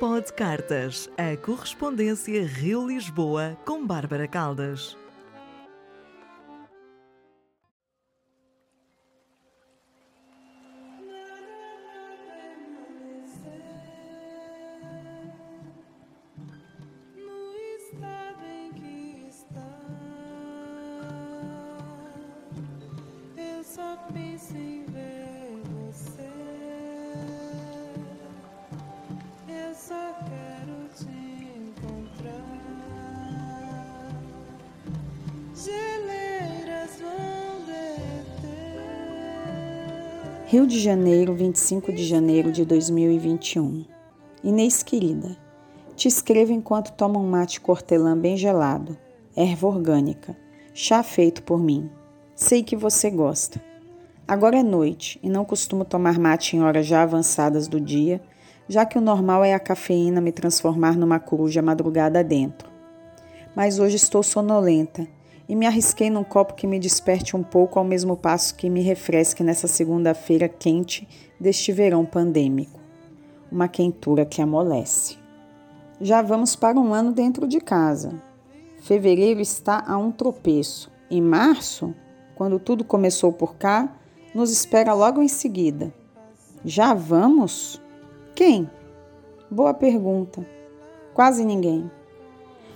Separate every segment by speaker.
Speaker 1: Pod Cartas, a correspondência Rio-Lisboa com Bárbara Caldas.
Speaker 2: Rio de Janeiro, 25 de janeiro de 2021. Inês querida, te escrevo enquanto tomo um mate cortelã bem gelado, erva orgânica, chá feito por mim. Sei que você gosta. Agora é noite e não costumo tomar mate em horas já avançadas do dia, já que o normal é a cafeína me transformar numa coruja madrugada dentro. Mas hoje estou sonolenta e me arrisquei num copo que me desperte um pouco ao mesmo passo que me refresque nessa segunda-feira quente deste verão pandêmico. Uma quentura que amolece. Já vamos para um ano dentro de casa. Fevereiro está a um tropeço e março, quando tudo começou por cá, nos espera logo em seguida. Já vamos? Quem? Boa pergunta. Quase ninguém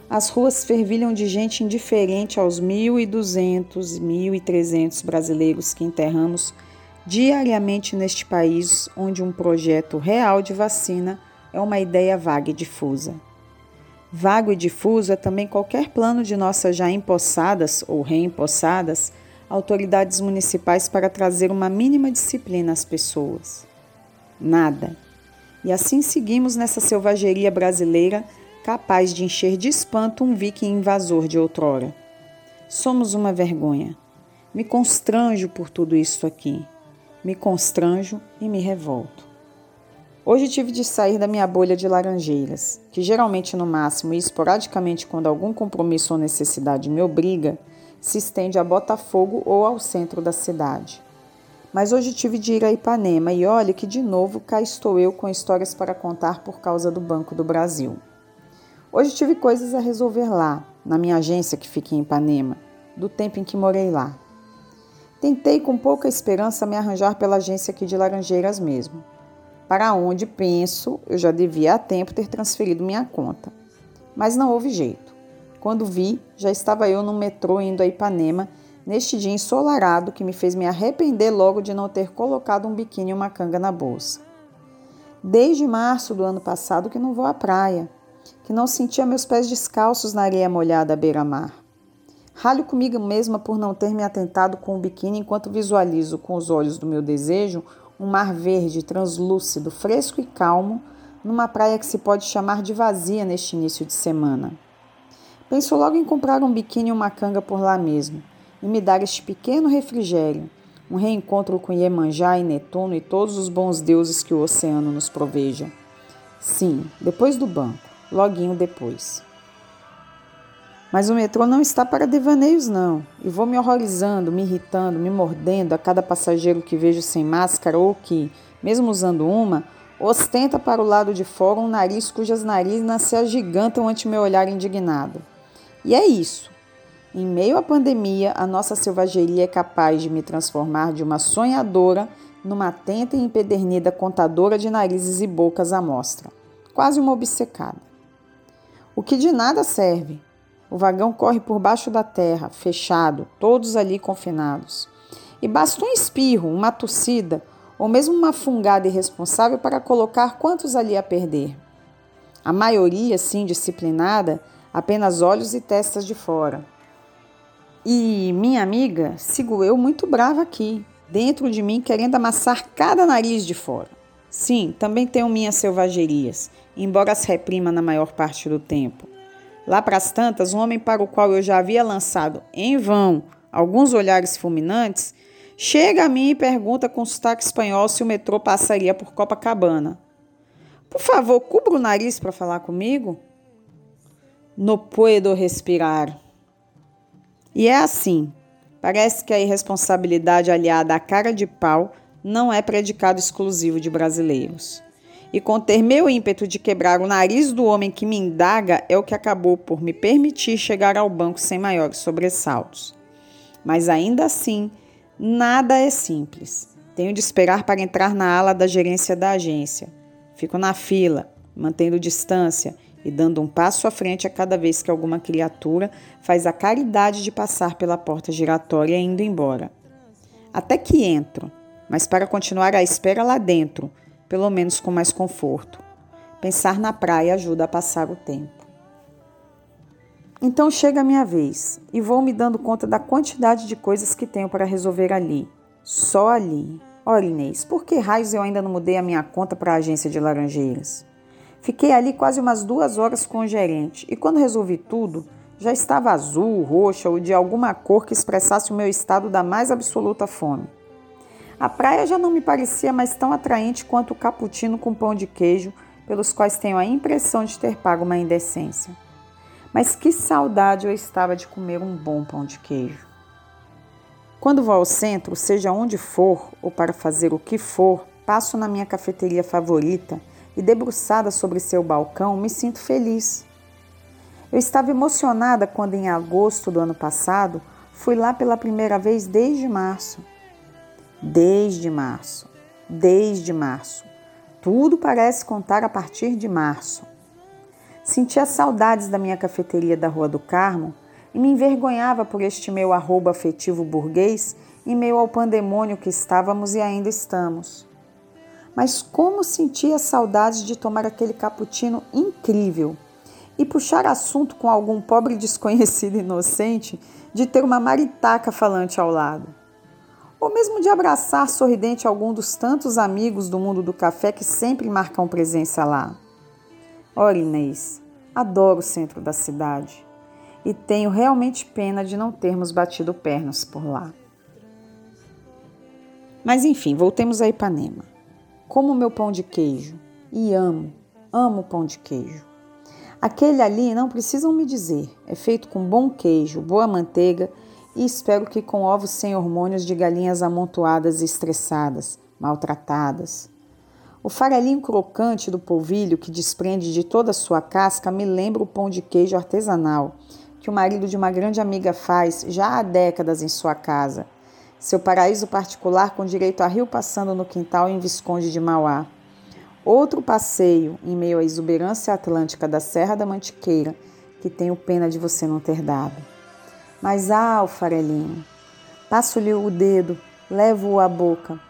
Speaker 2: as ruas fervilham de gente indiferente aos 1.200, 1.300 brasileiros que enterramos diariamente neste país, onde um projeto real de vacina é uma ideia vaga e difusa. Vago e difuso é também qualquer plano de nossas já empossadas ou reempossadas autoridades municipais para trazer uma mínima disciplina às pessoas. Nada. E assim seguimos nessa selvageria brasileira capaz de encher de espanto um viking invasor de outrora. Somos uma vergonha. Me constranjo por tudo isso aqui. Me constranjo e me revolto. Hoje tive de sair da minha bolha de laranjeiras, que geralmente no máximo e esporadicamente quando algum compromisso ou necessidade me obriga, se estende a Botafogo ou ao centro da cidade. Mas hoje tive de ir a Ipanema e olhe que de novo cá estou eu com histórias para contar por causa do Banco do Brasil. Hoje tive coisas a resolver lá, na minha agência que fica em Ipanema, do tempo em que morei lá. Tentei com pouca esperança me arranjar pela agência aqui de Laranjeiras mesmo, para onde penso eu já devia há tempo ter transferido minha conta. Mas não houve jeito. Quando vi, já estava eu no metrô indo a Ipanema neste dia ensolarado que me fez me arrepender logo de não ter colocado um biquíni e uma canga na bolsa. Desde março do ano passado que não vou à praia que não sentia meus pés descalços na areia molhada à beira-mar. Ralho comigo mesma por não ter me atentado com o biquíni enquanto visualizo com os olhos do meu desejo um mar verde, translúcido, fresco e calmo, numa praia que se pode chamar de vazia neste início de semana. Penso logo em comprar um biquíni e uma canga por lá mesmo e me dar este pequeno refrigério, um reencontro com Iemanjá e Netuno e todos os bons deuses que o oceano nos proveja. Sim, depois do banco loguinho depois. Mas o metrô não está para devaneios, não. E vou me horrorizando, me irritando, me mordendo a cada passageiro que vejo sem máscara ou que, mesmo usando uma, ostenta para o lado de fora um nariz cujas narinas se agigantam ante meu olhar indignado. E é isso. Em meio à pandemia, a nossa selvageria é capaz de me transformar de uma sonhadora numa atenta e empedernida contadora de narizes e bocas à mostra, quase uma obcecada o que de nada serve. O vagão corre por baixo da terra, fechado, todos ali confinados. E basta um espirro, uma tossida ou mesmo uma fungada irresponsável para colocar quantos ali a perder. A maioria, sim, disciplinada, apenas olhos e testas de fora. E minha amiga, sigo eu muito brava aqui, dentro de mim querendo amassar cada nariz de fora. Sim, também tenho minhas selvagerias, embora as reprima na maior parte do tempo. Lá para as tantas, um homem para o qual eu já havia lançado em vão alguns olhares fulminantes, chega a mim e pergunta com sotaque espanhol se o metrô passaria por Copacabana. Por favor, cubra o nariz para falar comigo. No puedo respirar. E é assim. Parece que a irresponsabilidade aliada à cara de pau não é predicado exclusivo de brasileiros. e conter meu ímpeto de quebrar o nariz do homem que me indaga é o que acabou por me permitir chegar ao banco sem maiores sobressaltos. Mas ainda assim, nada é simples. Tenho de esperar para entrar na ala da gerência da agência. Fico na fila, mantendo distância e dando um passo à frente a cada vez que alguma criatura faz a caridade de passar pela porta giratória indo embora. Até que entro, mas para continuar à espera lá dentro, pelo menos com mais conforto. Pensar na praia ajuda a passar o tempo. Então chega a minha vez e vou me dando conta da quantidade de coisas que tenho para resolver ali. Só ali. Ora, Inês, por que raios eu ainda não mudei a minha conta para a agência de laranjeiras? Fiquei ali quase umas duas horas com o gerente e quando resolvi tudo, já estava azul, roxa ou de alguma cor que expressasse o meu estado da mais absoluta fome. A praia já não me parecia mais tão atraente quanto o cappuccino com pão de queijo, pelos quais tenho a impressão de ter pago uma indecência. Mas que saudade eu estava de comer um bom pão de queijo. Quando vou ao centro, seja onde for ou para fazer o que for, passo na minha cafeteria favorita e, debruçada sobre seu balcão, me sinto feliz. Eu estava emocionada quando, em agosto do ano passado, fui lá pela primeira vez desde março desde março. Desde março. Tudo parece contar a partir de março. Sentia saudades da minha cafeteria da Rua do Carmo e me envergonhava por este meu arroba afetivo burguês em meio ao pandemônio que estávamos e ainda estamos. Mas como sentia saudades de tomar aquele cappuccino incrível e puxar assunto com algum pobre desconhecido inocente de ter uma maritaca falante ao lado ou mesmo de abraçar sorridente algum dos tantos amigos do mundo do café que sempre marcam presença lá. Ora, Inês, adoro o centro da cidade e tenho realmente pena de não termos batido pernas por lá. Mas enfim, voltemos a Ipanema. Como meu pão de queijo, e amo, amo pão de queijo. Aquele ali, não precisam me dizer, é feito com bom queijo, boa manteiga e espero que com ovos sem hormônios de galinhas amontoadas e estressadas, maltratadas. O farelinho crocante do polvilho que desprende de toda a sua casca me lembra o pão de queijo artesanal que o marido de uma grande amiga faz já há décadas em sua casa, seu paraíso particular com direito a rio passando no quintal em Visconde de Mauá. Outro passeio em meio à exuberância atlântica da Serra da Mantiqueira que tenho pena de você não ter dado. Mas ah, o farelinho. Passo-lhe o dedo, levo-o à boca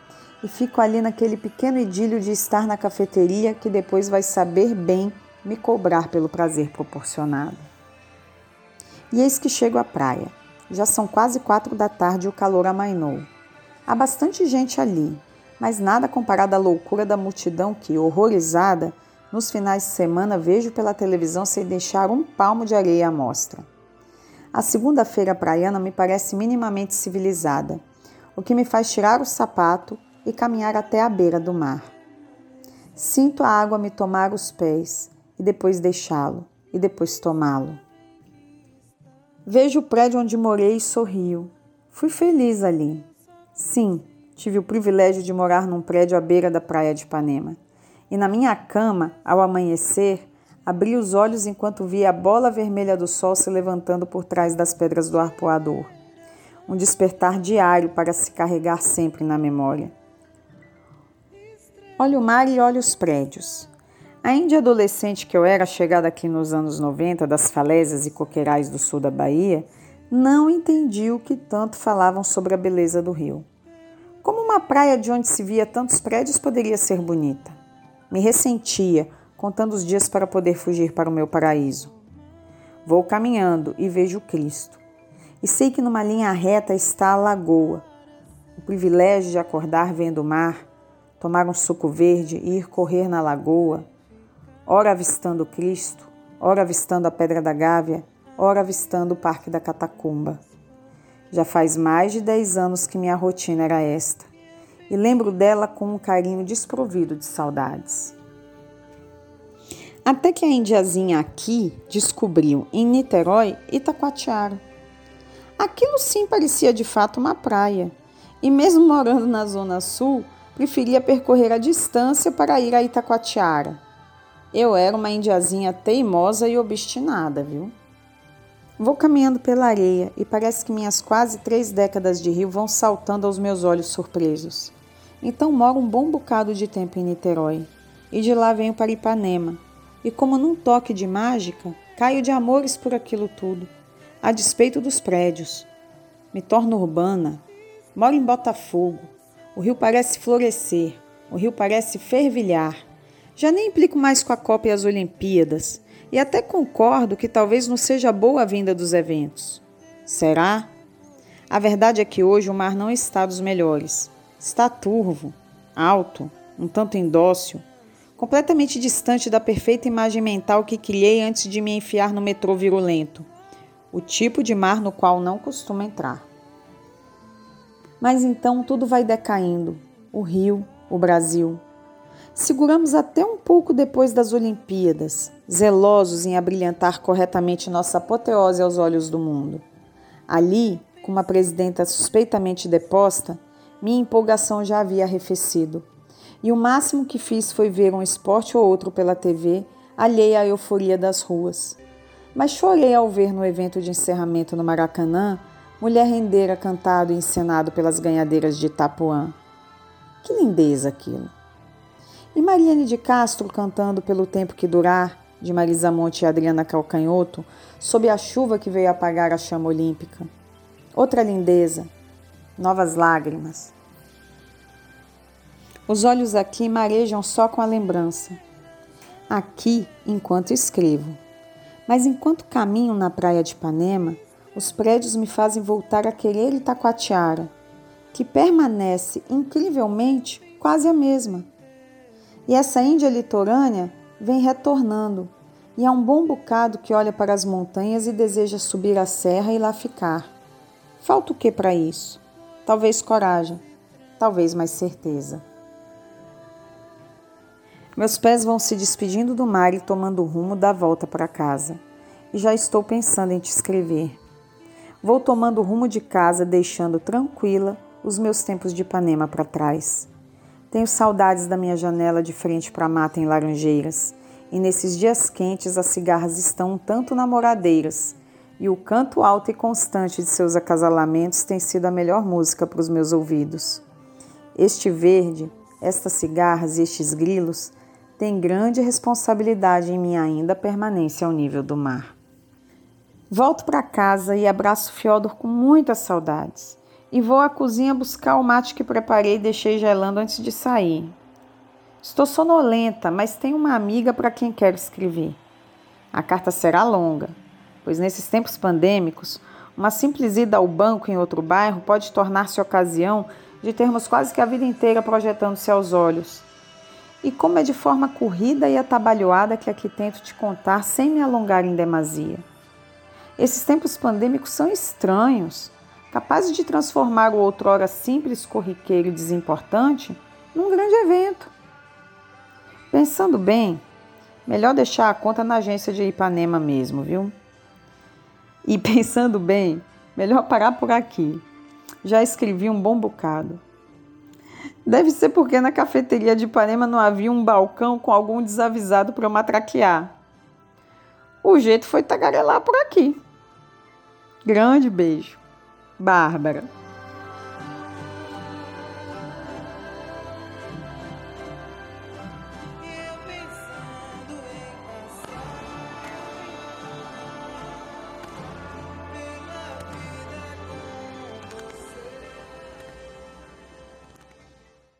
Speaker 2: e fico ali naquele pequeno idílio de estar na cafeteria que depois vai saber bem me cobrar pelo prazer proporcionado. E eis que chego à praia. Já são quase quatro da tarde e o calor amainou. Há bastante gente ali, mas nada comparado à loucura da multidão que, horrorizada, nos finais de semana vejo pela televisão sem deixar um palmo de areia à mostra. A segunda-feira praiana me parece minimamente civilizada, o que me faz tirar o sapato e caminhar até a beira do mar. Sinto a água me tomar os pés e depois deixá-lo, e depois tomá-lo. Vejo o prédio onde morei e sorrio. Fui feliz ali. Sim, tive o privilégio de morar num prédio à beira da praia de Ipanema. E na minha cama, ao amanhecer, Abri os olhos enquanto via a bola vermelha do sol se levantando por trás das pedras do arpoador. Um despertar diário para se carregar sempre na memória. Olho o mar e olho os prédios. Ainda de adolescente que eu era, chegada aqui nos anos 90, das falésias e coqueirais do sul da Bahia, não entendi o que tanto falavam sobre a beleza do rio. Como uma praia de onde se via tantos prédios poderia ser bonita? Me ressentia contando os dias para poder fugir para o meu paraíso. Vou caminhando e vejo Cristo. E sei que numa linha reta está a lagoa. O privilégio de acordar vendo o mar, tomar um suco verde e ir correr na lagoa, ora avistando Cristo, ora avistando a Pedra da Gávea, ora avistando o Parque da Catacumba. Já faz mais de dez anos que minha rotina era esta, e lembro dela com um carinho desprovido de saudades. Até que a indiazinha aqui descobriu em Niterói Itacoatiara. Aquilo sim parecia de fato uma praia. E mesmo morando na Zona Sul, preferia percorrer a distância para ir a Itacoatiara. Eu era uma indiazinha teimosa e obstinada, viu? Vou caminhando pela areia e parece que minhas quase três décadas de rio vão saltando aos meus olhos surpresos. Então moro um bom bocado de tempo em Niterói e de lá venho para Ipanema. E como num toque de mágica, caio de amores por aquilo tudo, a despeito dos prédios. Me torno urbana, moro em Botafogo. O rio parece florescer, o rio parece fervilhar. Já nem implico mais com a Copa e as Olimpíadas, e até concordo que talvez não seja boa a vinda dos eventos. Será? A verdade é que hoje o mar não está dos melhores. Está turvo, alto, um tanto indócil, completamente distante da perfeita imagem mental que criei antes de me enfiar no metrô virulento, o tipo de mar no qual não costumo entrar. Mas então tudo vai decaindo, o Rio, o Brasil. Seguramos até um pouco depois das Olimpíadas, zelosos em abrilhantar corretamente nossa apoteose aos olhos do mundo. Ali, com uma presidenta suspeitamente deposta, minha empolgação já havia arrefecido, e o máximo que fiz foi ver um esporte ou outro pela TV, alheia à euforia das ruas. Mas chorei ao ver no evento de encerramento no Maracanã mulher rendeira cantado e encenado pelas ganhadeiras de Itapuã. Que lindeza aquilo! E Mariane de Castro cantando pelo tempo que durar, de Marisa Monte e Adriana Calcanhoto, sob a chuva que veio apagar a chama olímpica. Outra lindeza, novas lágrimas. Os olhos aqui marejam só com a lembrança. Aqui, enquanto escrevo. Mas enquanto caminho na praia de Ipanema, os prédios me fazem voltar a querer Itacoatiara, que permanece incrivelmente quase a mesma. E essa Índia litorânea vem retornando, e há um bom bocado que olha para as montanhas e deseja subir a serra e lá ficar. Falta o que para isso? Talvez coragem, talvez mais certeza. Meus pés vão se despedindo do mar e tomando o rumo da volta para casa. E já estou pensando em te escrever. Vou tomando o rumo de casa, deixando tranquila os meus tempos de Ipanema para trás. Tenho saudades da minha janela de frente para a mata em Laranjeiras. E nesses dias quentes as cigarras estão um tanto namoradeiras e o canto alto e constante de seus acasalamentos tem sido a melhor música para os meus ouvidos. Este verde, estas cigarras e estes grilos têm grande responsabilidade em minha ainda permanência ao nível do mar. Volto para casa e abraço Fiodor com muitas saudades. E vou à cozinha buscar o mate que preparei e deixei gelando antes de sair. Estou sonolenta, mas tenho uma amiga para quem quero escrever. A carta será longa, pois nesses tempos pandêmicos, uma simples ida ao banco em outro bairro pode tornar-se ocasião de termos quase que a vida inteira projetando-se aos olhos. E como é de forma corrida e atabalhoada que aqui tento te contar sem me alongar em demasia. Esses tempos pandêmicos são estranhos, capazes de transformar o outrora simples, corriqueiro e desimportante num grande evento. Pensando bem, melhor deixar a conta na agência de Ipanema mesmo, viu? E pensando bem, melhor parar por aqui. Já escrevi um bom bocado. Deve ser porque na cafeteria de Ipanema não havia um balcão com algum desavisado para matraquear. O jeito foi tagarelar por aqui. Grande beijo. Bárbara.